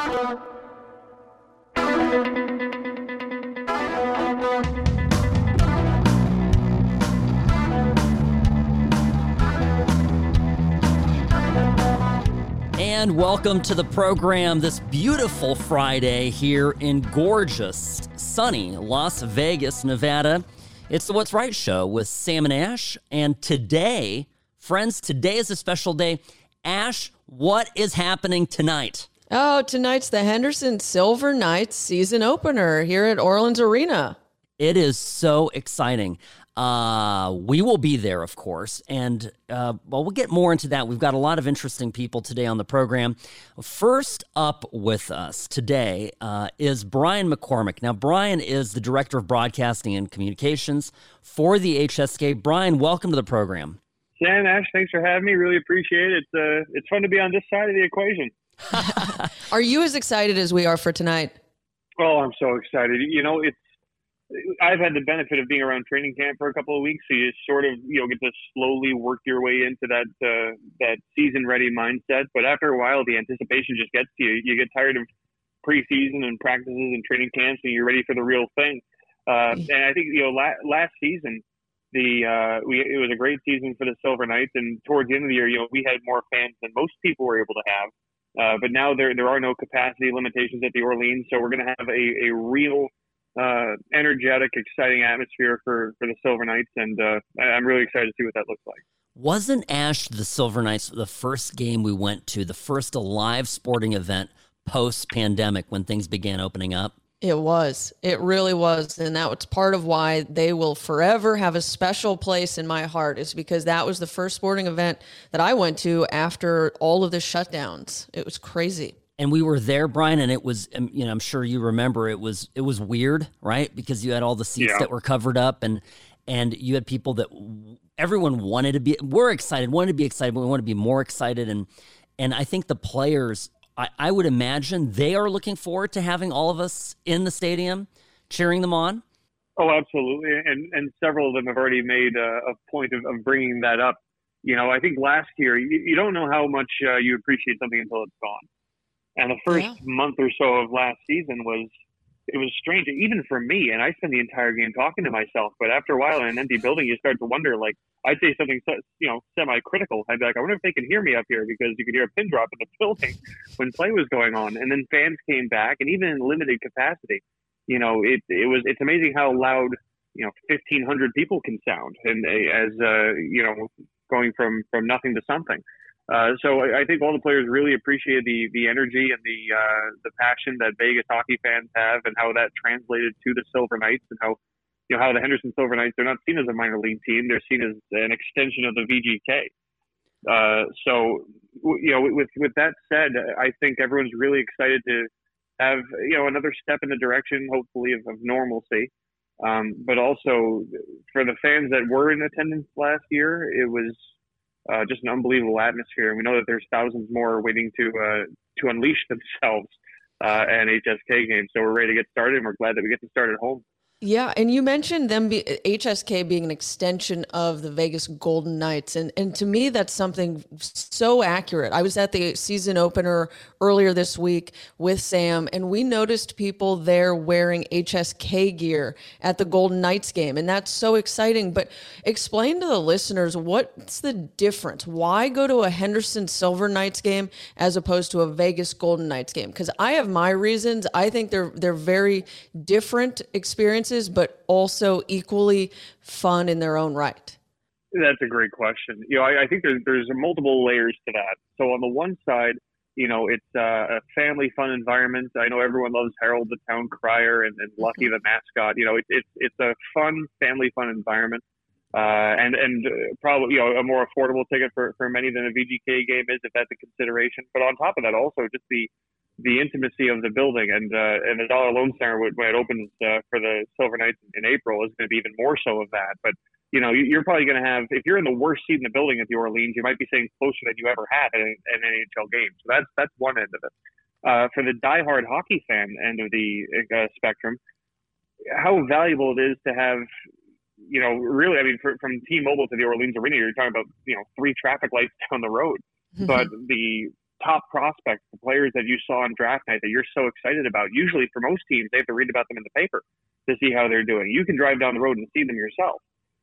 And welcome to the program this beautiful Friday here in gorgeous, sunny Las Vegas, Nevada. It's the What's Right show with Sam and Ash. And today, friends, today is a special day. Ash, what is happening tonight? Oh, tonight's the Henderson Silver Knights season opener here at Orleans Arena. It is so exciting. Uh, we will be there, of course. And, uh, well, we'll get more into that. We've got a lot of interesting people today on the program. First up with us today uh, is Brian McCormick. Now, Brian is the Director of Broadcasting and Communications for the HSK. Brian, welcome to the program. Sam, Ash, thanks for having me. Really appreciate it. It's, uh, it's fun to be on this side of the equation. are you as excited as we are for tonight? Oh, I'm so excited. You know, it's I've had the benefit of being around training camp for a couple of weeks, so you sort of you know get to slowly work your way into that uh, that season ready mindset. But after a while, the anticipation just gets to you. You get tired of preseason and practices and training camps, and you're ready for the real thing. Uh, and I think you know la- last season the uh, we it was a great season for the Silver Knights, and towards the end of the year, you know we had more fans than most people were able to have. Uh, but now there there are no capacity limitations at the Orleans, so we're going to have a, a real uh, energetic, exciting atmosphere for, for the Silver Knights, and uh, I'm really excited to see what that looks like. Wasn't Ash the Silver Knights the first game we went to, the first live sporting event post pandemic when things began opening up? It was. It really was. And that was part of why they will forever have a special place in my heart, is because that was the first sporting event that I went to after all of the shutdowns. It was crazy and we were there, Brian, and it was, um, you know, I'm sure you remember it was, it was weird, right? Because you had all the seats yeah. that were covered up, and and you had people that everyone wanted to be, we're excited, wanted to be excited, but we want to be more excited, and and I think the players, I, I would imagine they are looking forward to having all of us in the stadium, cheering them on. Oh, absolutely, and and several of them have already made a, a point of, of bringing that up. You know, I think last year you, you don't know how much uh, you appreciate something until it's gone and the first yeah. month or so of last season was it was strange, even for me. And I spent the entire game talking to myself. But after a while in an empty building, you start to wonder. Like I'd say something, you know, semi-critical. I'd be like, I wonder if they can hear me up here because you could hear a pin drop in the building when play was going on. And then fans came back, and even in limited capacity, you know, it it was it's amazing how loud you know 1,500 people can sound, and as uh, you know, going from from nothing to something. Uh, so I, I, think all the players really appreciated the the energy and the uh, the passion that Vegas hockey fans have, and how that translated to the Silver Knights, and how you know how the Henderson Silver Knights they're not seen as a minor league team; they're seen as an extension of the VGK. Uh, so you know, with with that said, I think everyone's really excited to have you know another step in the direction, hopefully, of, of normalcy. Um, but also for the fans that were in attendance last year, it was uh, just an unbelievable atmosphere. And we know that there's thousands more waiting to uh, to unleash themselves uh, at HSK games. So we're ready to get started, and we're glad that we get to start at home. Yeah, and you mentioned them be, HSK being an extension of the Vegas Golden Knights, and and to me that's something so accurate. I was at the season opener earlier this week with Sam, and we noticed people there wearing HSK gear at the Golden Knights game, and that's so exciting. But explain to the listeners what's the difference? Why go to a Henderson Silver Knights game as opposed to a Vegas Golden Knights game? Because I have my reasons. I think they're they're very different experiences experiences, but also equally fun in their own right? That's a great question. You know, I, I think there's there's multiple layers to that. So on the one side, you know, it's uh, a family fun environment. I know everyone loves Harold the Town Crier and, and Lucky the mascot. You know, it's it's it's a fun family fun environment. Uh, and and uh, probably you know a more affordable ticket for, for many than a VGK game is if that's a consideration. But on top of that, also just the the intimacy of the building and uh, and the Dollar Loan Center when it opens uh, for the Silver Knights in April is going to be even more so of that. But you know, you're probably going to have if you're in the worst seat in the building at the Orleans, you might be sitting closer than you ever had at an, NHL game. So that's that's one end of it. Uh, for the diehard hockey fan end of the uh, spectrum, how valuable it is to have, you know, really, I mean, for, from T-Mobile to the Orleans Arena, you're talking about you know three traffic lights down the road, but the top prospects, the players that you saw on draft night that you're so excited about. Usually, for most teams, they have to read about them in the paper to see how they're doing. You can drive down the road and see them yourself.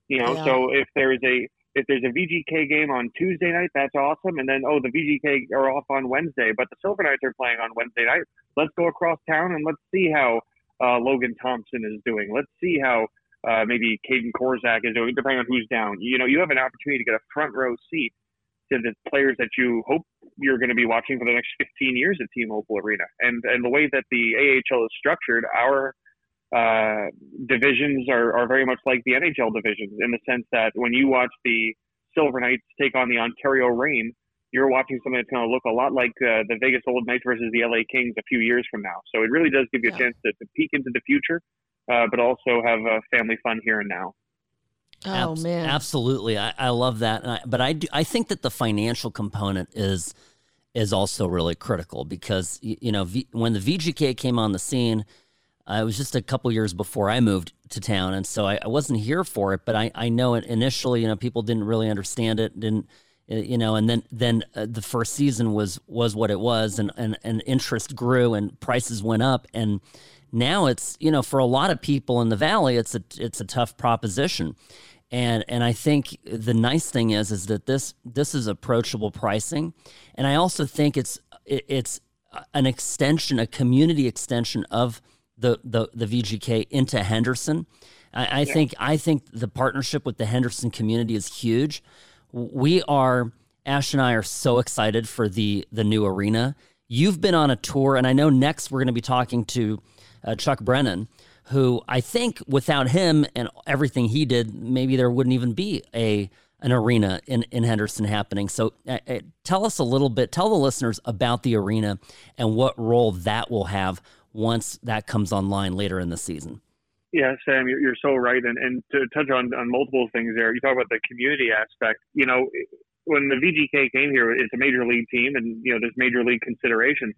You know, yeah. so if there's a if there's a VGK game on Tuesday night, that's awesome. And then oh, the VGK are off on Wednesday, but the Silver Knights are playing on Wednesday night. Let's go across town and let's see how uh, Logan Thompson is doing. Let's see how uh, maybe Kaedan Korczak is doing, depending on who's down. You know, you have an opportunity to get a front row seat to the players that you hope you're going to be watching for the next 15 years at T-Mobile Arena. And and the way that the AHL is structured, our uh, divisions are, are very much like the NHL divisions in the sense that when you watch the Silver Knights take on the Ontario Reign, you're watching something that's going to look a lot like uh, the Vegas Golden Knights versus the LA Kings a few years from now. So it really does give you a chance to, to peek into the future, uh, but also have uh, family fun here and now. Oh Abs- man, absolutely, I, I love that. I, but I do, I think that the financial component is is also really critical because you, you know v, when the VGK came on the scene, uh, it was just a couple years before I moved to town, and so I, I wasn't here for it. But I I know it initially, you know, people didn't really understand it, didn't you know, and then then uh, the first season was was what it was, and, and and interest grew and prices went up, and now it's you know for a lot of people in the valley, it's a it's a tough proposition and and I think the nice thing is is that this this is approachable pricing, and I also think it's it's an extension, a community extension of the the, the VGK into Henderson. I, I yeah. think I think the partnership with the Henderson community is huge. We are Ash and I are so excited for the the new arena. You've been on a tour, and I know next we're going to be talking to uh, Chuck Brennan who I think without him and everything he did, maybe there wouldn't even be a an arena in, in Henderson happening. So uh, uh, tell us a little bit, tell the listeners about the arena and what role that will have once that comes online later in the season. Yeah, Sam, you're, you're so right. And, and to touch on, on multiple things there, you talk about the community aspect. You know, when the VGK came here, it's a major league team and, you know, there's major league considerations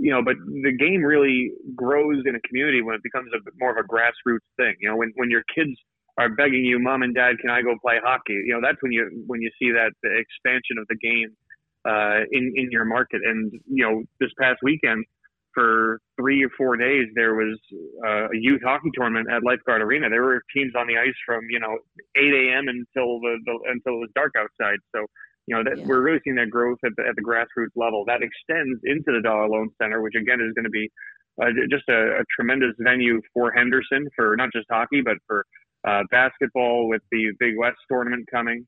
you know, but the game really grows in a community when it becomes a more of a grassroots thing. You know, when, when your kids are begging you, mom and dad, can I go play hockey? You know, that's when you when you see that the expansion of the game uh, in in your market. And you know, this past weekend, for three or four days, there was uh, a youth hockey tournament at Lifeguard Arena. There were teams on the ice from you know 8 a.m. until the, the until it was dark outside. So you know, that yeah. we're really seeing that growth at the, at the grassroots level. That extends into the Dollar Loan Center, which again is going to be uh, just a, a, tremendous venue for Henderson for not just hockey, but for uh, basketball with the Big West tournament coming,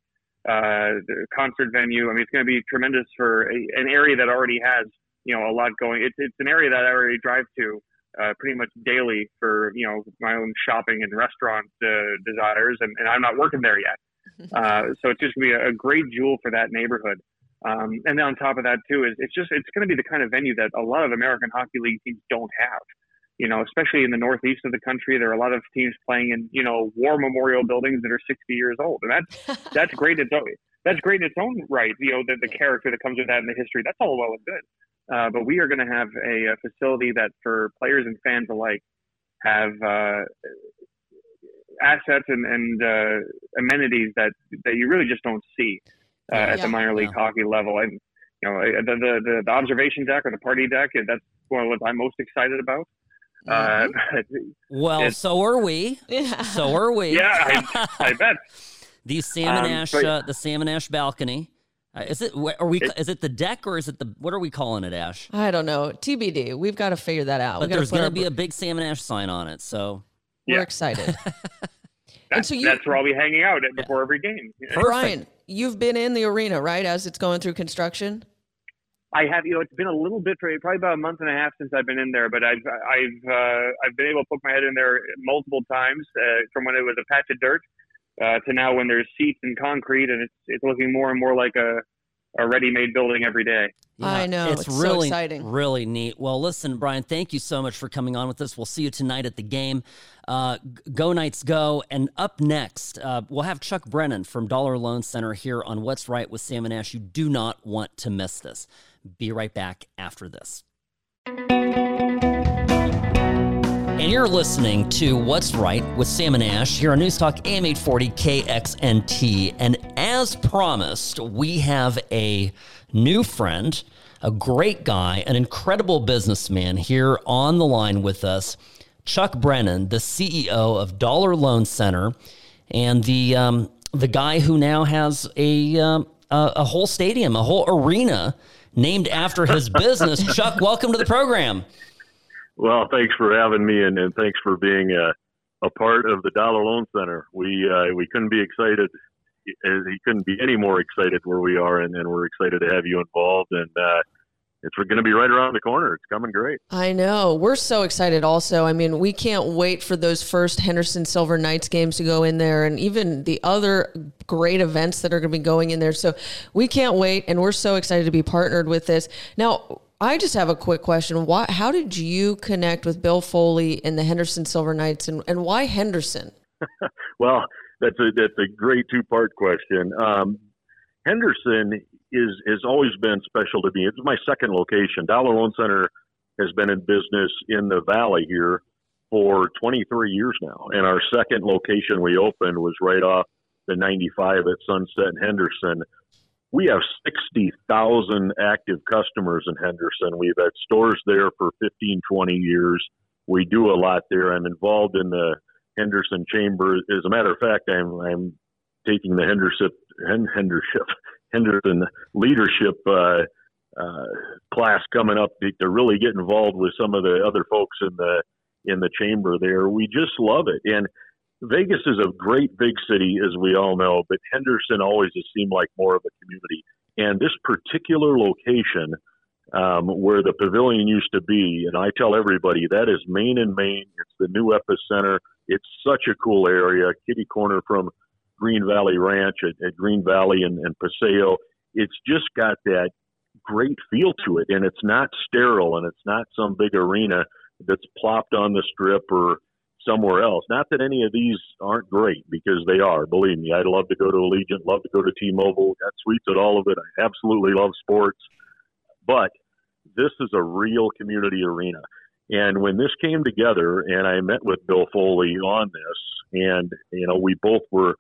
uh, the concert venue. I mean, it's going to be tremendous for a, an area that already has, you know, a lot going. It's, it's an area that I already drive to uh, pretty much daily for, you know, my own shopping and restaurant uh, desires, and, and I'm not working there yet. Uh, so it's just going to be a great jewel for that neighborhood. Um, and then on top of that too is it's just it's going to be the kind of venue that a lot of American Hockey League teams don't have. You know, especially in the northeast of the country, there are a lot of teams playing in you know war memorial buildings that are 60 years old, and that's that's great. It's that's great in its own right. You know, the, the character that comes with that and the history. That's all well and good. Uh, but we are going to have a, a, facility that for players and fans alike have uh, assets and, and uh, amenities that that you really just don't see uh, yeah, at the minor league yeah. hockey level. And you know, the, the, the observation deck or the party deck that's one of what I'm most excited about. Uh, mm-hmm. well, so are we. Yeah. So are we. Yeah, I, I bet. the Sam and um, ash, but, uh, the Sam and Ash balcony. Uh, is it? Are we? It, is it the deck or is it the? What are we calling it, Ash? I don't know. TBD. We've got to figure that out. But there's going to be a big Sam and Ash sign on it. So we're excited. that's, so you, that's where I'll be hanging out before yeah. every game. Brian, you've been in the arena, right, as it's going through construction? I have, you know, it's been a little bit, probably about a month and a half since I've been in there, but I've, I've, uh, I've been able to poke my head in there multiple times, uh, from when it was a patch of dirt, uh, to now when there's seats and concrete, and it's, it's looking more and more like a, a ready-made building every day. Yeah, I know. It's, it's really so exciting. Really neat. Well, listen, Brian, thank you so much for coming on with us. We'll see you tonight at the game. Uh, go Knights go. And up next, uh, we'll have Chuck Brennan from Dollar Loan Center here on What's Right with Sam and Ash. You do not want to miss this. Be right back after this. And you're listening to What's Right with Sam and Ash here on News Talk AM 840 KXNT. And as promised, we have a new friend a great guy, an incredible businessman here on the line with us, Chuck Brennan, the CEO of Dollar Loan Center, and the um, the guy who now has a, um, a a whole stadium, a whole arena named after his business. Chuck, welcome to the program. Well, thanks for having me, and, and thanks for being a, a part of the Dollar Loan Center. We uh, we couldn't be excited. He couldn't be any more excited where we are, and, and we're excited to have you involved. And uh, it's going to be right around the corner. It's coming great. I know. We're so excited also. I mean, we can't wait for those first Henderson Silver Knights games to go in there and even the other great events that are going to be going in there. So we can't wait. And we're so excited to be partnered with this. Now, I just have a quick question. Why, how did you connect with Bill Foley and the Henderson Silver Knights and, and why Henderson? well, that's a, that's a great two part question. Um, Henderson is has always been special to me. It's my second location. Dollar Loan Center has been in business in the valley here for 23 years now, and our second location we opened was right off the 95 at Sunset and Henderson. We have 60,000 active customers in Henderson. We've had stores there for 15, 20 years. We do a lot there. I'm involved in the Henderson Chamber. As a matter of fact, I'm I'm taking the Henderson Henderson Henderson leadership uh, uh, class coming up to, to, really get involved with some of the other folks in the in the chamber there. We just love it, and Vegas is a great big city, as we all know, but Henderson always has seemed like more of a community. And this particular location, um, where the pavilion used to be, and I tell everybody that is Main and Main. It's the new epicenter. It's such a cool area, kitty corner from Green Valley Ranch at, at Green Valley and, and Paseo. It's just got that great feel to it, and it's not sterile, and it's not some big arena that's plopped on the strip or somewhere else. Not that any of these aren't great because they are. Believe me, I'd love to go to Allegiant, love to go to T-Mobile. Got suites at all of it. I absolutely love sports, but this is a real community arena. And when this came together, and I met with Bill Foley on this, and you know, we both were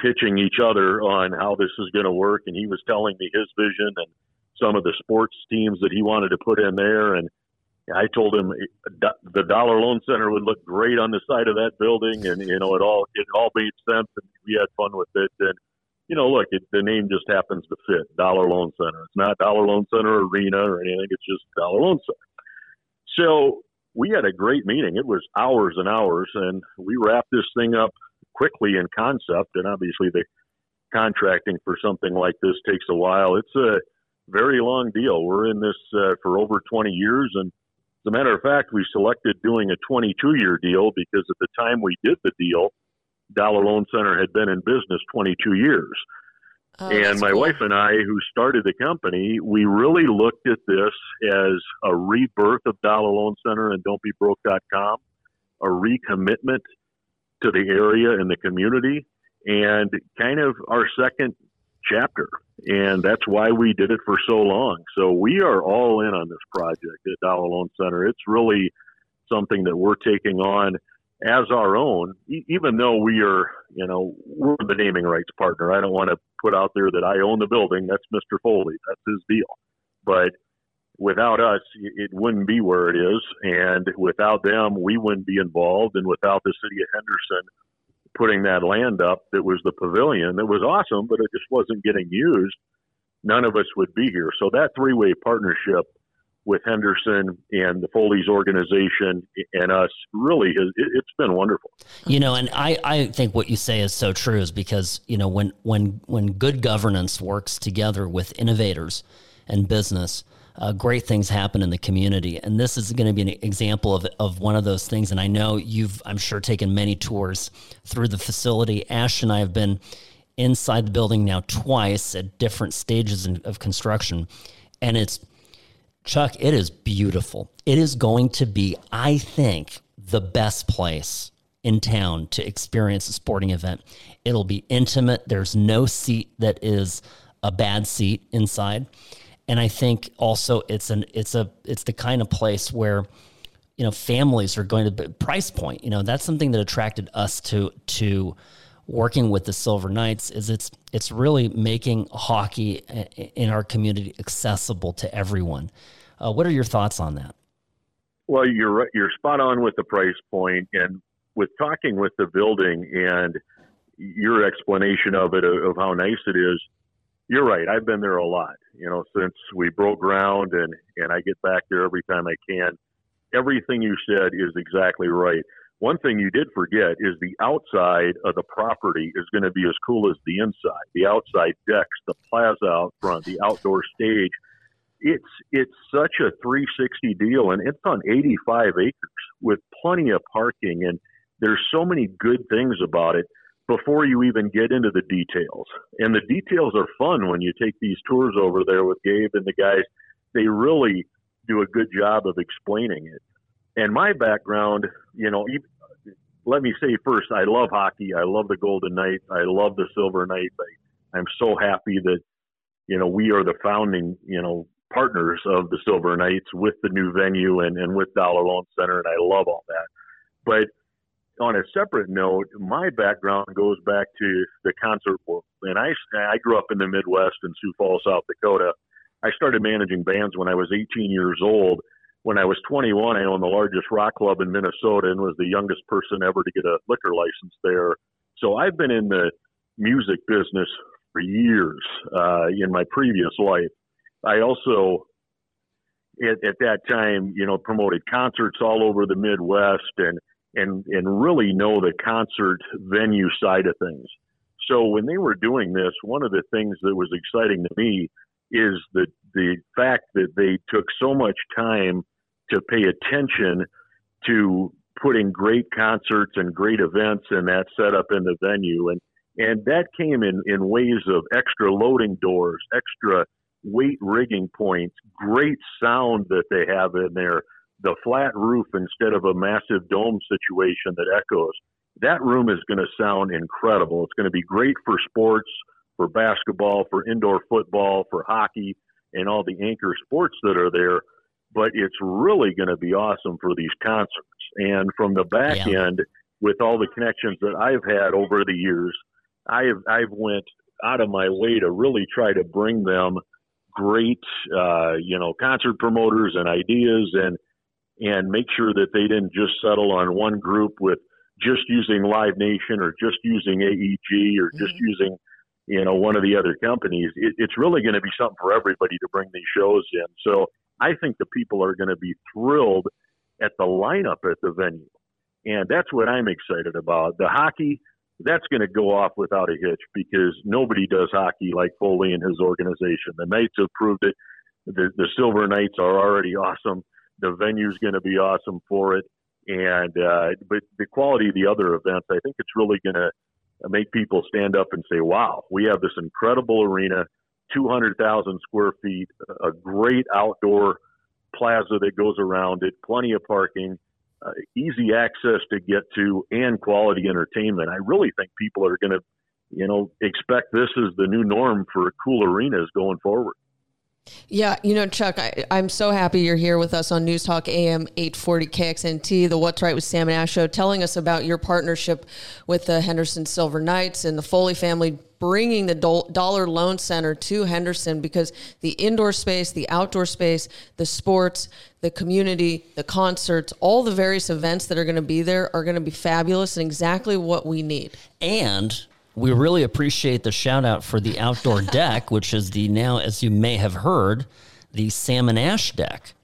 pitching each other on how this is going to work, and he was telling me his vision and some of the sports teams that he wanted to put in there, and I told him the Dollar Loan Center would look great on the side of that building, and you know it all it all made sense, and we had fun with it. And you know, look, it, the name just happens to fit Dollar Loan Center. It's not Dollar Loan Center Arena or anything. It's just Dollar Loan Center. So we had a great meeting. It was hours and hours, and we wrapped this thing up quickly in concept, and obviously the contracting for something like this takes a while. It's a very long deal. We're in this uh, for over 20 years, and as a matter of fact, we selected doing a 22 year deal because at the time we did the deal, Dollar Loan Center had been in business 22 years. Oh, and my cool. wife and I, who started the company, we really looked at this as a rebirth of Dollar Loan Center and Don'tBeBroke.com, a recommitment to the area and the community, and kind of our second chapter. And that's why we did it for so long. So we are all in on this project at Dollar Loan Center. It's really something that we're taking on as our own, e- even though we are, you know, we're the naming rights partner. I don't want to put out there that I own the building. That's Mr. Foley. That's his deal. But without us, it wouldn't be where it is. And without them, we wouldn't be involved. And without the city of Henderson putting that land up that was the pavilion, that was awesome, but it just wasn't getting used, none of us would be here. So that three way partnership with Henderson and the Foley's organization and us really has, it's been wonderful. You know, and I, I think what you say is so true is because, you know, when, when, when good governance works together with innovators and business, uh, great things happen in the community. And this is going to be an example of, of one of those things. And I know you've, I'm sure, taken many tours through the facility. Ash and I have been inside the building now twice at different stages of construction. And it's, Chuck, it is beautiful. It is going to be, I think, the best place in town to experience a sporting event. It'll be intimate. There's no seat that is a bad seat inside and I think also it's an it's a it's the kind of place where you know families are going to price point. You know that's something that attracted us to to working with the Silver Knights is it's it's really making hockey in our community accessible to everyone. Uh, what are your thoughts on that? Well, you're you're spot on with the price point, and with talking with the building and your explanation of it of how nice it is. You're right. I've been there a lot. You know, since we broke ground, and and I get back there every time I can. Everything you said is exactly right. One thing you did forget is the outside of the property is going to be as cool as the inside. The outside decks, the plaza out front, the outdoor stage. It's it's such a 360 deal, and it's on 85 acres with plenty of parking, and there's so many good things about it before you even get into the details. And the details are fun when you take these tours over there with Gabe and the guys. They really do a good job of explaining it. And my background, you know, let me say first, I love hockey. I love the Golden Knights. I love the Silver Knights. I, I'm so happy that, you know, we are the founding, you know, partners of the Silver Knights with the new venue and, and with Dollar Loan Center. And I love all that. But on a separate note, my background goes back to the concert world. And I, I grew up in the Midwest in Sioux Falls, South Dakota. I started managing bands when I was 18 years old. When I was 21, I owned the largest rock club in Minnesota and was the youngest person ever to get a liquor license there. So I've been in the music business for years uh, in my previous life. I also, at, at that time, you know, promoted concerts all over the Midwest and and and really know the concert venue side of things. So when they were doing this, one of the things that was exciting to me is the the fact that they took so much time to pay attention to putting great concerts and great events and that set up in the venue and and that came in in ways of extra loading doors, extra weight rigging points, great sound that they have in there the flat roof instead of a massive dome situation that echoes. That room is going to sound incredible. It's going to be great for sports, for basketball, for indoor football, for hockey, and all the anchor sports that are there. But it's really going to be awesome for these concerts. And from the back yeah. end, with all the connections that I've had over the years, I've I've went out of my way to really try to bring them great, uh, you know, concert promoters and ideas and and make sure that they didn't just settle on one group with just using Live Nation or just using AEG or just mm-hmm. using, you know, one of the other companies. It, it's really going to be something for everybody to bring these shows in. So I think the people are going to be thrilled at the lineup at the venue. And that's what I'm excited about. The hockey, that's going to go off without a hitch because nobody does hockey like Foley and his organization. The Knights have proved it. The, the Silver Knights are already awesome the venue's going to be awesome for it. And uh, but the quality of the other events, I think it's really going to make people stand up and say, "Wow, we have this incredible arena, 200,000 square feet, a great outdoor plaza that goes around it, plenty of parking." Uh, easy access to get to and quality entertainment. I really think people are going to, you know, expect this as the new norm for cool arenas going forward. Yeah, you know, Chuck, I, am so happy you're here with us on News Talk AM 840 KXNT, the What's Right with Sam and Ash show, telling us about your partnership with the Henderson Silver Knights and the Foley family bringing the Dollar Loan Center to Henderson because the indoor space, the outdoor space, the sports, the community, the concerts, all the various events that are going to be there are going to be fabulous and exactly what we need. And we really appreciate the shout out for the outdoor deck, which is the now, as you may have heard, the Sam and Ash deck,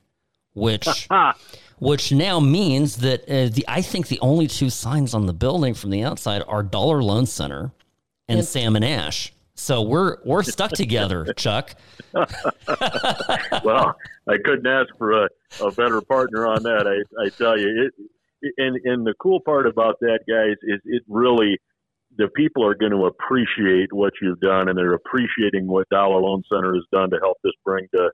which which now means that uh, the I think the only two signs on the building from the outside are Dollar Loan Center and yep. Sam and Ash. So we're we're stuck together, Chuck. well, I couldn't ask for a, a better partner on that. I, I tell you, it, and and the cool part about that, guys, is it really the people are going to appreciate what you've done, and they're appreciating what Dollar Loan Center has done to help this bring to,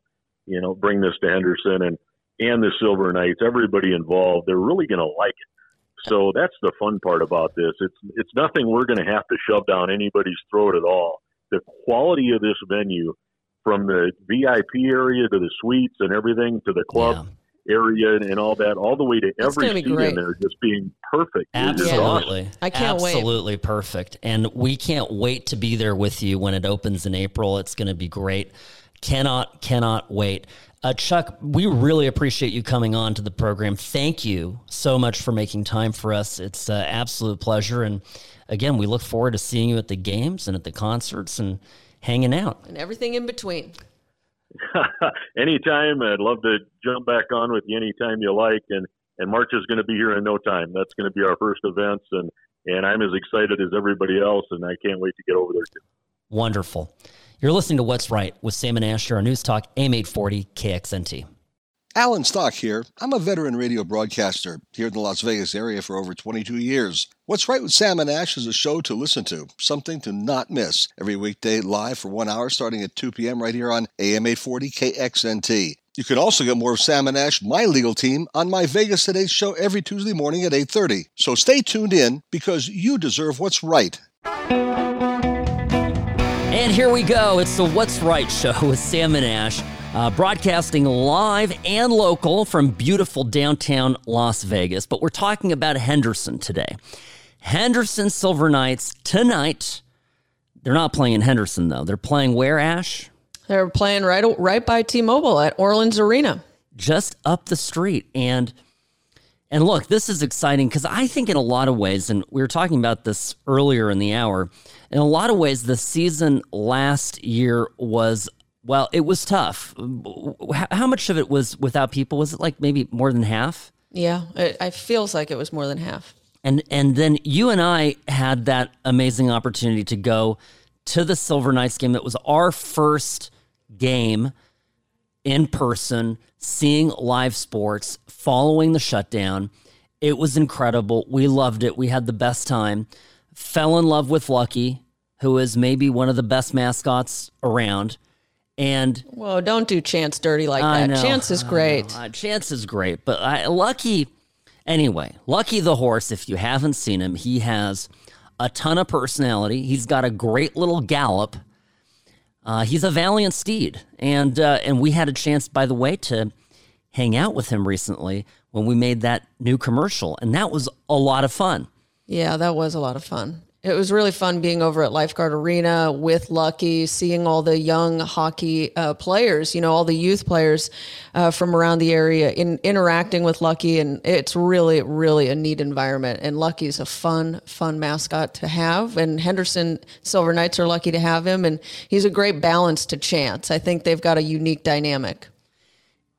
you know, bring this to Henderson and and the Silver Knights. Everybody involved, they're really going to like it. So that's the fun part about this. It's it's nothing we're going to have to shove down anybody's throat at all. The quality of this venue, from the VIP area to the suites and everything to the club, area and, all that, all the way to That's every seat in there just being perfect. Absolutely. I can't Absolutely wait. Absolutely perfect. And we can't wait to be there with you when it opens in April. It's going to be great. Cannot, cannot wait. Uh, Chuck, we really appreciate you coming on to the program. Thank you so much for making time for us. It's an absolute pleasure. And again, we look forward to seeing you at the games and at the concerts and hanging out. And everything in between. anytime. I'd love to jump back on with you anytime you like. And and March is going to be here in no time. That's going to be our first events, and and I'm as excited as everybody else, and I can't wait to get over there. Too. Wonderful. You're listening to What's Right with Sam and Ash here on News Talk AM 840 KXNT. Alan Stock here. I'm a veteran radio broadcaster here in the Las Vegas area for over 22 years. What's Right with Sam and Ash is a show to listen to, something to not miss. Every weekday live for one hour starting at 2 p.m. right here on AM 840 KXNT. You can also get more of Sam and Ash, my legal team, on my Vegas Today show every Tuesday morning at 8.30. So stay tuned in because you deserve what's right. And here we go. It's the What's Right show with Sam and Ash uh, broadcasting live and local from beautiful downtown Las Vegas. But we're talking about Henderson today. Henderson Silver Knights tonight. They're not playing in Henderson though. They're playing where Ash? They're playing right right by T-Mobile at Orleans Arena, just up the street. And and look, this is exciting because I think in a lot of ways, and we were talking about this earlier in the hour. In a lot of ways, the season last year was well, it was tough. How much of it was without people? Was it like maybe more than half? Yeah, it, it feels like it was more than half. And and then you and I had that amazing opportunity to go to the Silver Knights game. That was our first game in person, seeing live sports, following the shutdown. It was incredible. We loved it. We had the best time. Fell in love with Lucky, who is maybe one of the best mascots around. And whoa, don't do Chance dirty like I that. Know, Chance is great. Chance is great, but I, Lucky, anyway, Lucky the horse. If you haven't seen him, he has a ton of personality. He's got a great little gallop. Uh, he's a valiant steed, and uh, and we had a chance, by the way, to hang out with him recently when we made that new commercial, and that was a lot of fun. Yeah, that was a lot of fun. It was really fun being over at Lifeguard Arena with Lucky, seeing all the young hockey uh, players, you know, all the youth players uh, from around the area in interacting with Lucky. And it's really, really a neat environment. And Lucky's a fun, fun mascot to have. And Henderson Silver Knights are lucky to have him. And he's a great balance to Chance. I think they've got a unique dynamic.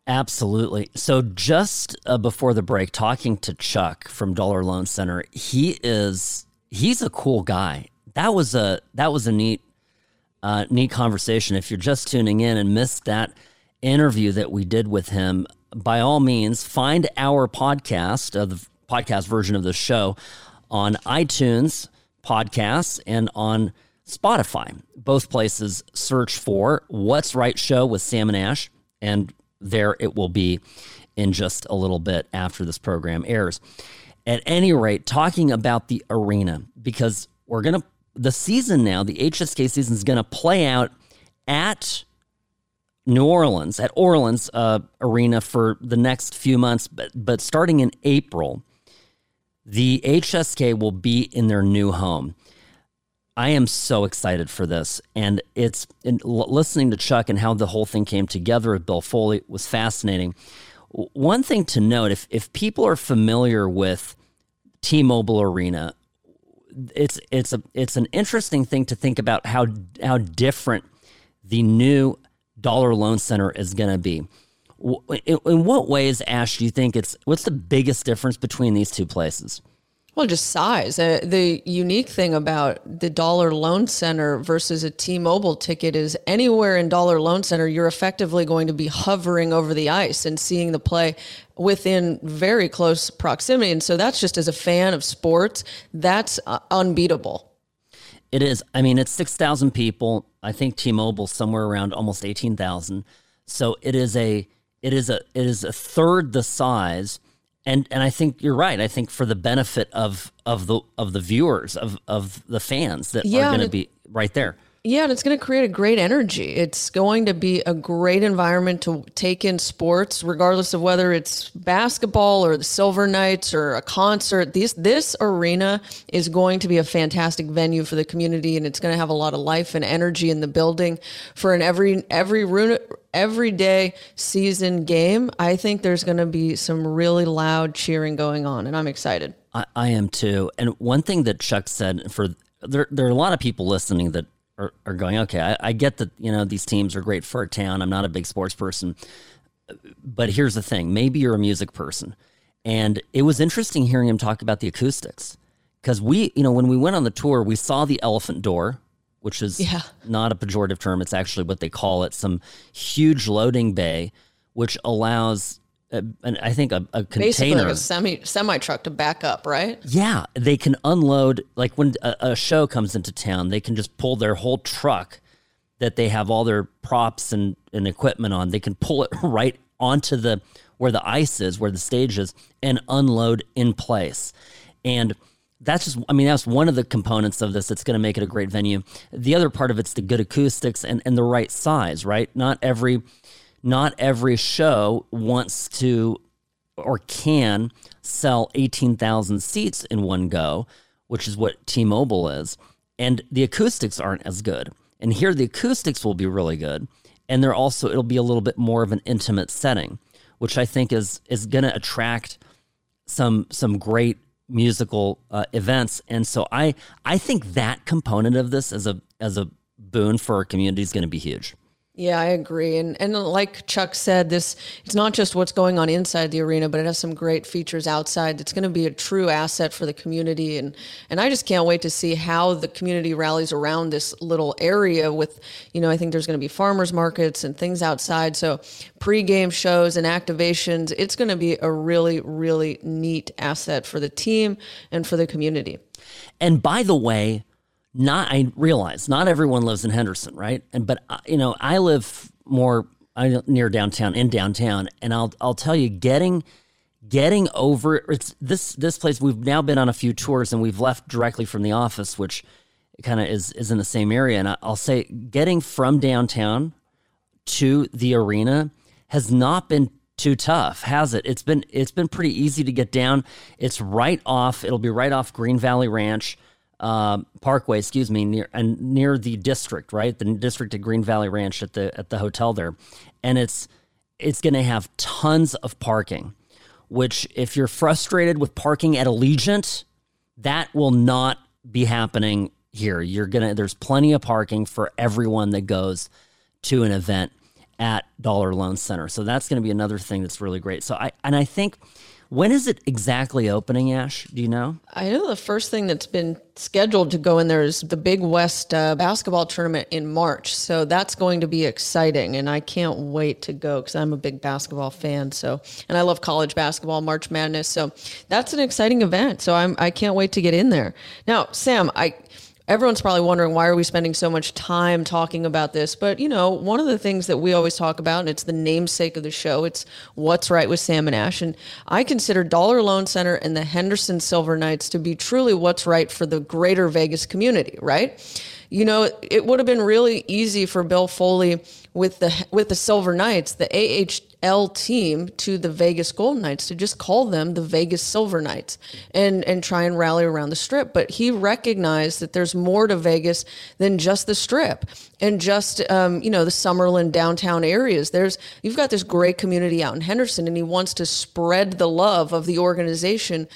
Absolutely. So just uh, before the break, talking to Chuck from Dollar Loan Center, he is he's a cool guy. That was a that was a neat uh, neat conversation. If you're just tuning in and missed that interview that we did with him, by all means, find our podcast, uh, the podcast version of the show, on iTunes podcasts and on Spotify. Both places search for What's Right Show with Sam and Ash, and there it will be in just a little bit after this program airs at any rate, talking about the arena because we're going to, the season now, the HSK season is going to play out at New Orleans, at Orleans uh, Arena for the next few months. But, but starting in April, the HSK will be in their new home. I am so excited for this. And it's in, listening to Chuck and how the whole thing came together with Bill Foley was fascinating. One thing to note if, if people are familiar with T-Mobile Arena, it's it's a it's an interesting thing to think about how how different the new Dollar Loan Center is going to be. In, in what ways, Ash, do you think it's what's the biggest difference between these two places? Well, just size. Uh, the unique thing about the Dollar Loan Center versus a T-Mobile ticket is anywhere in Dollar Loan Center, you're effectively going to be hovering over the ice and seeing the play within very close proximity. And so that's just as a fan of sports, that's uh, unbeatable. It is. I mean, it's 6,000 people. I think T-Mobile somewhere around almost 18,000. So it is a it is a it is a third the size and and I think you're right. I think for the benefit of of the of the viewers of of the fans that yeah, are going to be right there. Yeah, and it's going to create a great energy. It's going to be a great environment to take in sports, regardless of whether it's basketball or the Silver Knights or a concert. This this arena is going to be a fantastic venue for the community, and it's going to have a lot of life and energy in the building for an every every every day season game. I think there's going to be some really loud cheering going on, and I'm excited. I, I am too. And one thing that Chuck said for there, there are a lot of people listening that are, are going, okay, I, I get that, you know, these teams are great for a town. I'm not a big sports person. But here's the thing maybe you're a music person. And it was interesting hearing him talk about the acoustics because we, you know, when we went on the tour, we saw the elephant door, which is yeah. not a pejorative term. It's actually what they call it some huge loading bay, which allows and I think a, a container, basically like a semi semi truck to back up, right? Yeah, they can unload like when a, a, show comes into town, they can just pull their whole truck that they have all their props and, and equipment on. They can pull it right onto the where the ice is, where the stage is, and unload in place. And that's just I mean that's one of the components of this that's going to make it a great venue. The other part of it's the good acoustics and and the right size, right? Not every not every show wants to or can sell 18,000 seats in one go, which is what T-Mobile is. And the acoustics aren't as good. And here the acoustics will be really good. And they're also it'll be a little bit more of an intimate setting, which I think is is going to attract some some great musical uh, events. And so I I think that component of this as a as a boon for our community is going to be huge. Yeah, I agree. And and like Chuck said, this it's not just what's going on inside the arena, but it has some great features outside. It's going to be a true asset for the community and and I just can't wait to see how the community rallies around this little area with, you know, I think there's going to be farmers markets and things outside. So, pre-game shows and activations, it's going to be a really really neat asset for the team and for the community. And by the way, not I realize not everyone lives in Henderson, right? And but uh, you know, I live more near downtown in downtown, and I'll I'll tell you, getting getting over it's this this place. We've now been on a few tours, and we've left directly from the office, which kind of is is in the same area. And I'll say, getting from downtown to the arena has not been too tough, has it? It's been it's been pretty easy to get down. It's right off. It'll be right off Green Valley Ranch uh, Parkway, excuse me, near and near the district, right? The district at Green Valley Ranch at the at the hotel there, and it's it's going to have tons of parking. Which, if you're frustrated with parking at Allegiant, that will not be happening here. You're gonna there's plenty of parking for everyone that goes to an event at Dollar Loan Center. So that's going to be another thing that's really great. So I and I think when is it exactly opening, Ash? Do you know? I know the first thing that's been scheduled to go in there is the Big West uh, basketball tournament in March. So that's going to be exciting. And I can't wait to go because I'm a big basketball fan. So, and I love college basketball, March Madness. So that's an exciting event. So I'm, I can't wait to get in there. Now, Sam, I, everyone's probably wondering why are we spending so much time talking about this? But you know one of the things that we always talk about and it's the namesake of the show it's what's right with sam and ash. And i consider dollar loan center and the henderson silver knights to be truly what's right for the greater vegas community right? You know, it would have been really easy for Bill Foley with the with the Silver Knights, the AHL team, to the Vegas Golden Knights to just call them the Vegas Silver Knights and and try and rally around the Strip. But he recognized that there's more to Vegas than just the Strip and just um, you know the Summerlin downtown areas. There's you've got this great community out in Henderson, and he wants to spread the love of the organization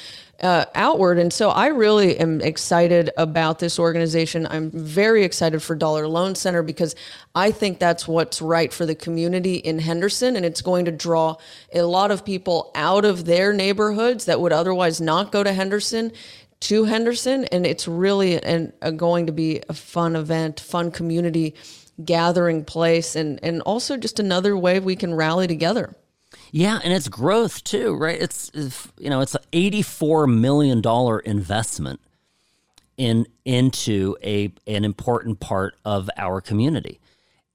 uh, outward. And so I really am excited about this organization. I'm very excited for Dollar Loan Center because I think that's what's right for the community in Henderson. And it's going to draw a lot of people out of their neighborhoods that would otherwise not go to Henderson to Henderson. And it's really an, a, going to be a fun event, fun community gathering place, and, and also just another way we can rally together. Yeah, and it's growth too, right? It's you know, it's an eighty-four million dollar investment in into a an important part of our community,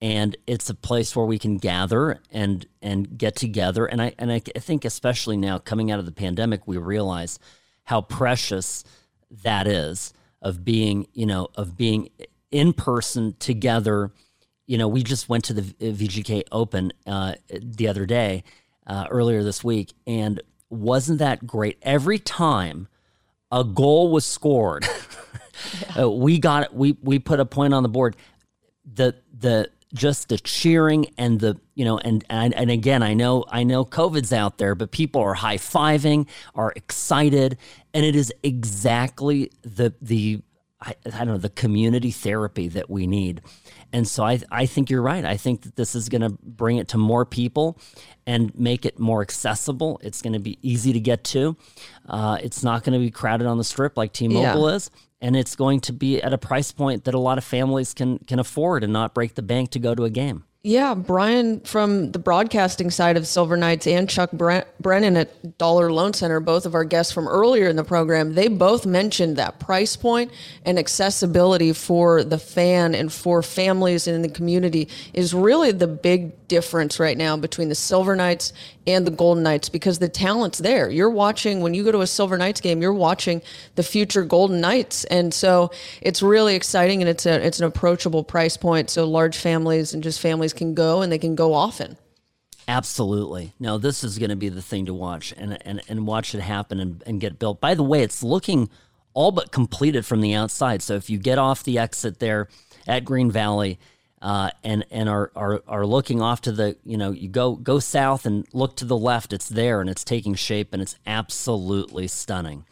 and it's a place where we can gather and and get together. And I and I think especially now coming out of the pandemic, we realize how precious that is of being you know of being in person together. You know, we just went to the VGK Open uh, the other day, uh, earlier this week, and wasn't that great? Every time a goal was scored, yeah. uh, we got it. We we put a point on the board. The the just the cheering and the you know and, and and again I know I know COVID's out there, but people are high fiving, are excited, and it is exactly the the I, I don't know the community therapy that we need. And so I I think you're right. I think that this is going to bring it to more people and make it more accessible. It's going to be easy to get to. Uh, it's not going to be crowded on the strip like T-Mobile yeah. is and it's going to be at a price point that a lot of families can can afford and not break the bank to go to a game. Yeah, Brian from the broadcasting side of Silver Knights and Chuck Brennan at Dollar Loan Center, both of our guests from earlier in the program, they both mentioned that price point and accessibility for the fan and for families in the community is really the big difference right now between the Silver Knights and the Golden Knights because the talent's there. You're watching when you go to a Silver Knights game, you're watching the future Golden Knights, and so it's really exciting and it's a it's an approachable price point. So large families and just families can go and they can go often. Absolutely. No, this is going to be the thing to watch and and, and watch it happen and, and get built. By the way, it's looking all but completed from the outside. So if you get off the exit there at Green Valley uh, and and are, are are looking off to the you know you go go south and look to the left it's there and it's taking shape and it's absolutely stunning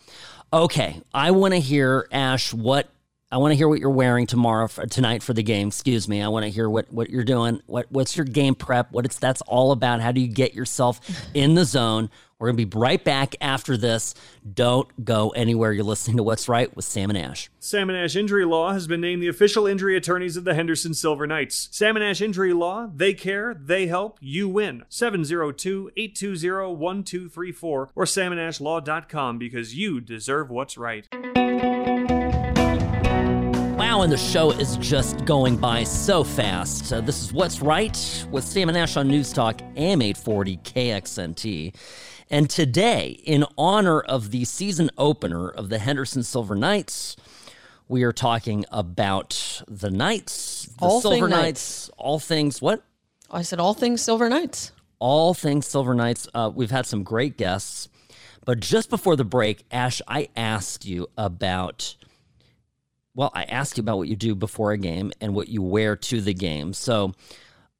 okay i want to hear ash what i want to hear what you're wearing tomorrow for, tonight for the game excuse me i want to hear what what you're doing what what's your game prep what it's that's all about how do you get yourself in the zone we're going to be right back after this. Don't go anywhere. You're listening to What's Right with Sam and Ash. Sam and Ash Injury Law has been named the official injury attorneys of the Henderson Silver Knights. Sam and Ash Injury Law, they care, they help, you win. 702 820 1234 or samandashlaw.com because you deserve what's right. Wow, and the show is just going by so fast. Uh, this is What's Right with Sam and Ash on News Talk, AM 840 KXNT. And today, in honor of the season opener of the Henderson Silver Knights, we are talking about the Knights, the all Silver Knights, Knights, all things what? I said all things Silver Knights. All things Silver Knights. Uh, we've had some great guests. But just before the break, Ash, I asked you about well, I asked you about what you do before a game and what you wear to the game. So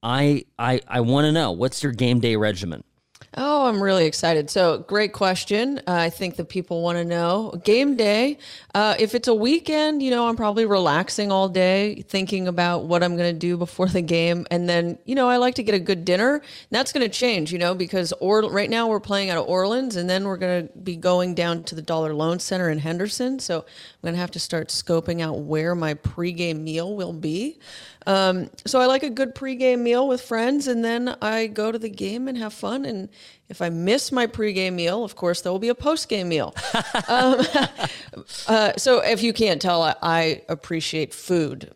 I I I want to know what's your game day regimen? Oh, I'm really excited. So, great question. Uh, I think that people want to know. Game day, uh, if it's a weekend, you know, I'm probably relaxing all day, thinking about what I'm going to do before the game. And then, you know, I like to get a good dinner. that's going to change, you know, because or, right now we're playing out of Orleans and then we're going to be going down to the Dollar Loan Center in Henderson. So, I'm going to have to start scoping out where my pregame meal will be. Um, so I like a good pregame meal with friends, and then I go to the game and have fun. And if I miss my pregame meal, of course, there will be a postgame meal. um, uh, so if you can't tell, I, I, appreciate food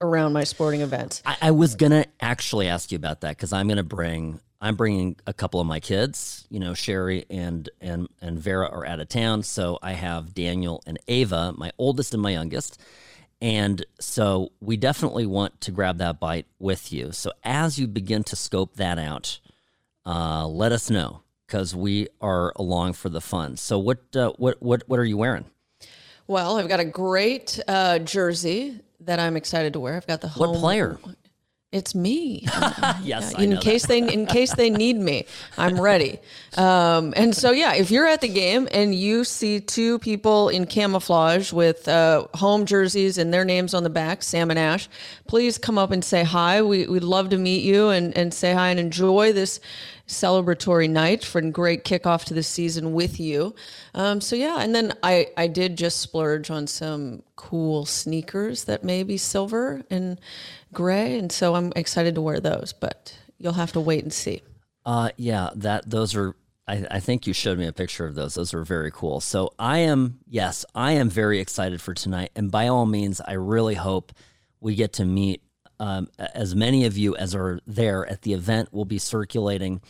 around my sporting events. I, I was gonna actually ask you about that because I'm gonna bring. I'm bringing a couple of my kids. You know, Sherry and and and Vera are out of town, so I have Daniel and Ava, my oldest and my youngest and so we definitely want to grab that bite with you. So as you begin to scope that out, uh, let us know because we are along for the fun. So what uh, what what what are you wearing? Well, I've got a great uh, jersey that I'm excited to wear. I've got the home. What player? It's me. yes, in case that. they in case they need me, I'm ready. Um, and so yeah, if you're at the game and you see two people in camouflage with uh, home jerseys and their names on the back, Sam and Ash, please come up and say hi. We, we'd love to meet you and, and say hi and enjoy this celebratory night for a great kickoff to the season with you. Um, so yeah, and then I I did just splurge on some cool sneakers that may be silver and gray, and so I'm excited to wear those. But you'll have to wait and see. Uh, yeah, that those are. I, I think you showed me a picture of those. Those are very cool. So I am, yes, I am very excited for tonight. And by all means, I really hope we get to meet um, as many of you as are there at the event We'll be circulating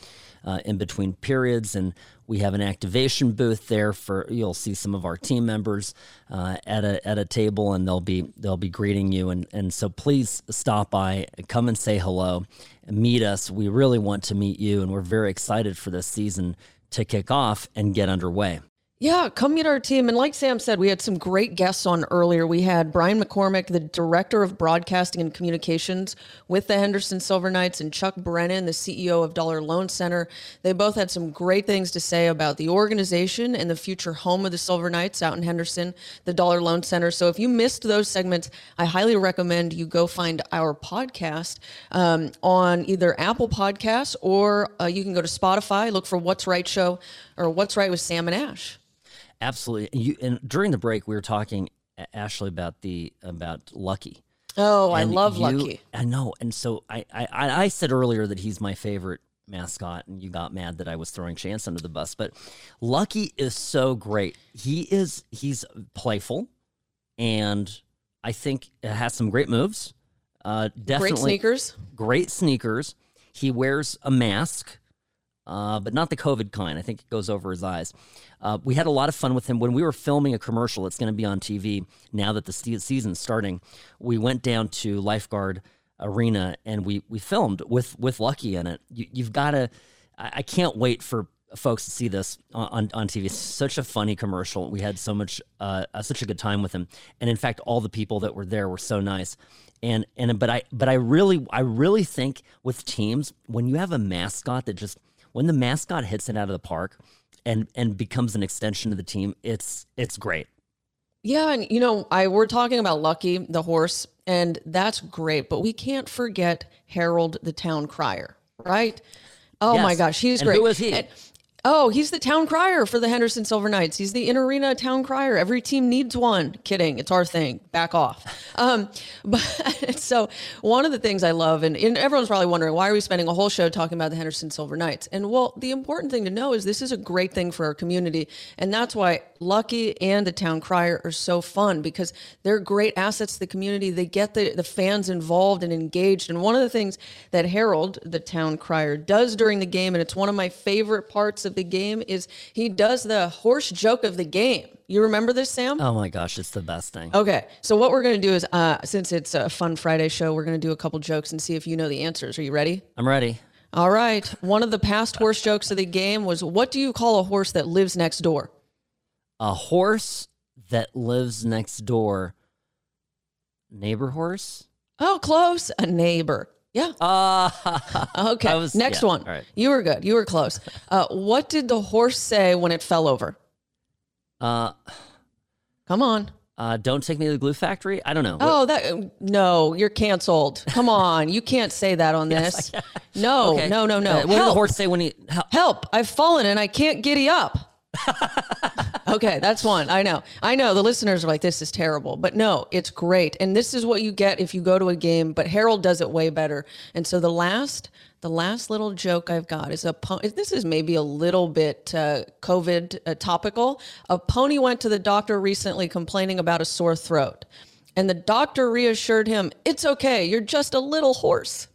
uh, in between periods. And we have an activation booth there for you'll see some of our team members uh, at a at a table, and they'll be they'll be greeting you. And and so please stop by, come and say hello, meet us. We really want to meet you, and we're very excited for this season to kick off and get underway. Yeah, come meet our team. And like Sam said, we had some great guests on earlier. We had Brian McCormick, the director of broadcasting and communications with the Henderson Silver Knights, and Chuck Brennan, the CEO of Dollar Loan Center. They both had some great things to say about the organization and the future home of the Silver Knights out in Henderson, the Dollar Loan Center. So if you missed those segments, I highly recommend you go find our podcast um, on either Apple Podcasts or uh, you can go to Spotify, look for What's Right Show or What's Right with Sam and Ash. Absolutely. You, and during the break, we were talking, Ashley, about the about Lucky. Oh, I love you, Lucky. I know. And so I, I, I said earlier that he's my favorite mascot, and you got mad that I was throwing Chance under the bus. But Lucky is so great. He is he's playful, and I think it has some great moves. Uh, definitely great sneakers. Great sneakers. He wears a mask uh, but not the COVID kind. I think it goes over his eyes. Uh, we had a lot of fun with him when we were filming a commercial that's going to be on TV now that the season's starting. We went down to Lifeguard Arena and we we filmed with with Lucky in it. You, have got to. I, can't wait for folks to see this on, on TV. It's such a funny commercial. We had so much, uh, such a good time with him. And in fact, all the people that were there were so nice. And and but I but I really I really think with teams when you have a mascot that just when the mascot hits it out of the park and and becomes an extension of the team, it's it's great. Yeah, and you know, I we're talking about Lucky the horse, and that's great, but we can't forget Harold the town crier, right? Oh yes. my gosh, he's and great. Who is he? And, Oh, he's the town crier for the Henderson Silver Knights. He's the in arena town crier. Every team needs one. Kidding. It's our thing. Back off. Um, but so, one of the things I love, and, and, everyone's probably wondering, why are we spending a whole show talking about the Henderson Silver Knights? And well, the important thing to know is this is a great thing for our community. And that's why Lucky and the town crier are so fun because they're great assets to the community. They get the, the fans involved and engaged. And one of the things that Harold, the town crier, does during the game, and it's one of my favorite parts of the game is he does the horse joke of the game. You remember this, Sam? Oh my gosh, it's the best thing. Okay, so what we're to do is, uh, since it's a fun Friday show, we're to do a couple jokes and see if you know the answers. Are you ready? I'm ready. All right. One of the past horse jokes of the game was, "What do you call a horse that lives next door?" A horse that lives next door. Neighbor horse. Oh, close. A neighbor. Yeah. Uh, okay. Was, Next yeah, one. You were good. You were close. Uh, what did the horse say when it fell over? Uh, Come on. Uh, don't take me to the glue factory. I don't know. Oh, that no, you're canceled. Come on, you can't say that on this. yes, no, okay. no, no, no. Uh, what did the horse say when he help? help? I've fallen and I can't giddy up. okay, that's one. I know. I know the listeners are like, this is terrible, but no, it's great. And this is what you get if you go to a game, but Harold does it way better. And so the last, the last little joke I've got is a. This is maybe a little bit uh, COVID uh, topical. A pony went to the doctor recently complaining about a sore throat. And the doctor reassured him, it's okay. You're just a little hoarse.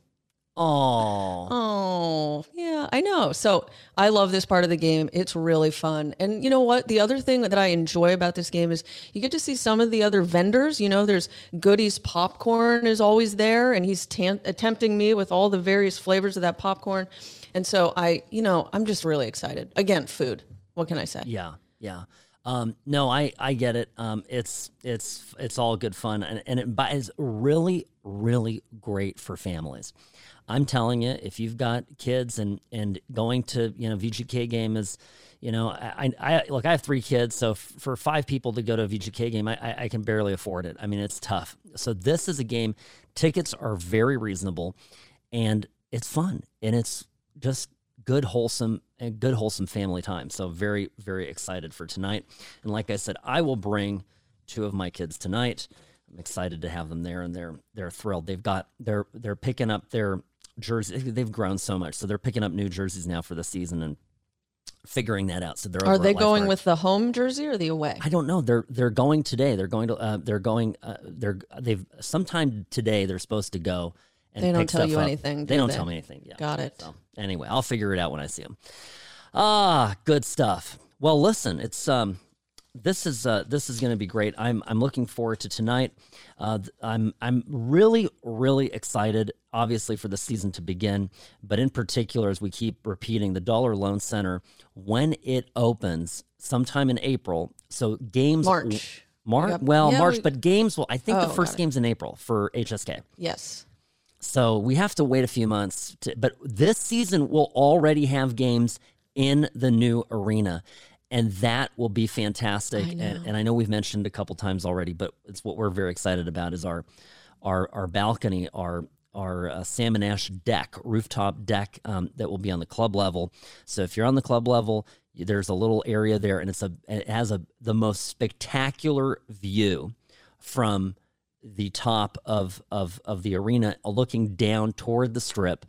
Oh. Oh, yeah, I know. So I love this part of the game. It's really fun. And you know what? The other thing that I enjoy about this game is you get to see some of the other vendors. You know, there's Goodies Popcorn is always there, and he's t- tempting me with all the various flavors of that popcorn. And so I, you know, I'm just really excited. Again, food. What can I say? Yeah, yeah. Um, no, I, I get it. Um, it's it's it's all good fun, and, and it is really really great for families. I'm telling you, if you've got kids and and going to you know VGK game is, you know, I I look I have three kids, so f- for five people to go to a VGK game, I, I can barely afford it. I mean, it's tough. So this is a game. Tickets are very reasonable, and it's fun, and it's just good wholesome and good wholesome family time. So very very excited for tonight. And like I said, I will bring two of my kids tonight. I'm excited to have them there, and they're they're thrilled. They've got they're they're picking up their jersey. They've grown so much, so they're picking up new jerseys now for the season, and figuring that out. So they're are they going with the home jersey or the away? I don't know. They're they're going today. They're going to uh, they're going uh, they're they've sometime today they're supposed to go. And they don't tell you up. anything. Do they don't they? tell me anything. Yeah. Got it. So anyway, I'll figure it out when I see them. Ah, good stuff. Well, listen, it's um this is uh, this is going to be great. I'm I'm looking forward to tonight. Uh, I'm I'm really really excited, obviously for the season to begin, but in particular as we keep repeating, the Dollar Loan Center when it opens sometime in April. So games March. March, Yep. well, Yeah, March, we- but games will. I think Oh, the first game's in April for HSK. Yes. So we have to wait a few months. To, but this season will already have games in the new arena. And that will be fantastic. I. And, and I know we've mentioned a couple times already, but it's what we're very excited about is our our our balcony, our our uh, Sam and Ash deck, rooftop deck um, that will be on the club level. So if you're on the club level, there's a little area there, and it's a it has a the most spectacular view from the top of of of the arena, looking down toward the strip,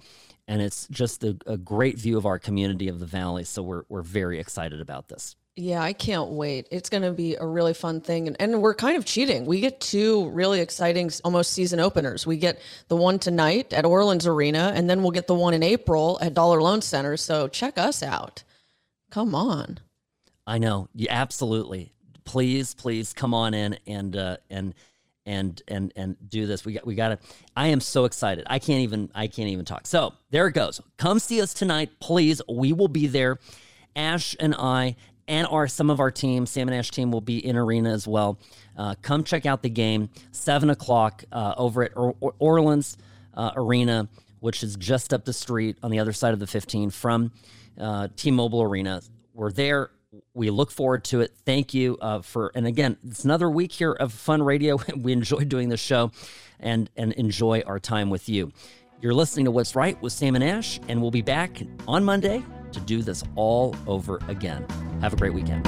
and it's just a, a great view of our community of the valley. So we're we're very excited about this. Yeah, I can't wait. It's going to be a really fun thing. And, and we're kind of cheating. We get two really exciting, almost season openers. We get the one tonight at Orleans Arena, and then we'll get the one in April at Dollar Loan Center. So check us out. Come on. I know, you absolutely. Please, please come on in and uh, and and and and do this. We got we got to. I am so excited. I can't even I can't even talk. So there it goes. Come see us tonight, please. We will be there. Ash and I and our some of our team, Sam and Ash team, will be in arena as well. Uh, come check out the game. Seven o'clock uh, over at or- Or- Orleans uh, Arena, which is just up the street on the other side of the 15 from uh, T-Mobile Arena. We're there. We look forward to it. Thank you uh, for, and again, it's another week here of fun radio. we enjoy doing this show, and and enjoy our time with you. You're listening to What's Right with Sam and Ash, and we'll be back on Monday to do this all over again. Have a great weekend.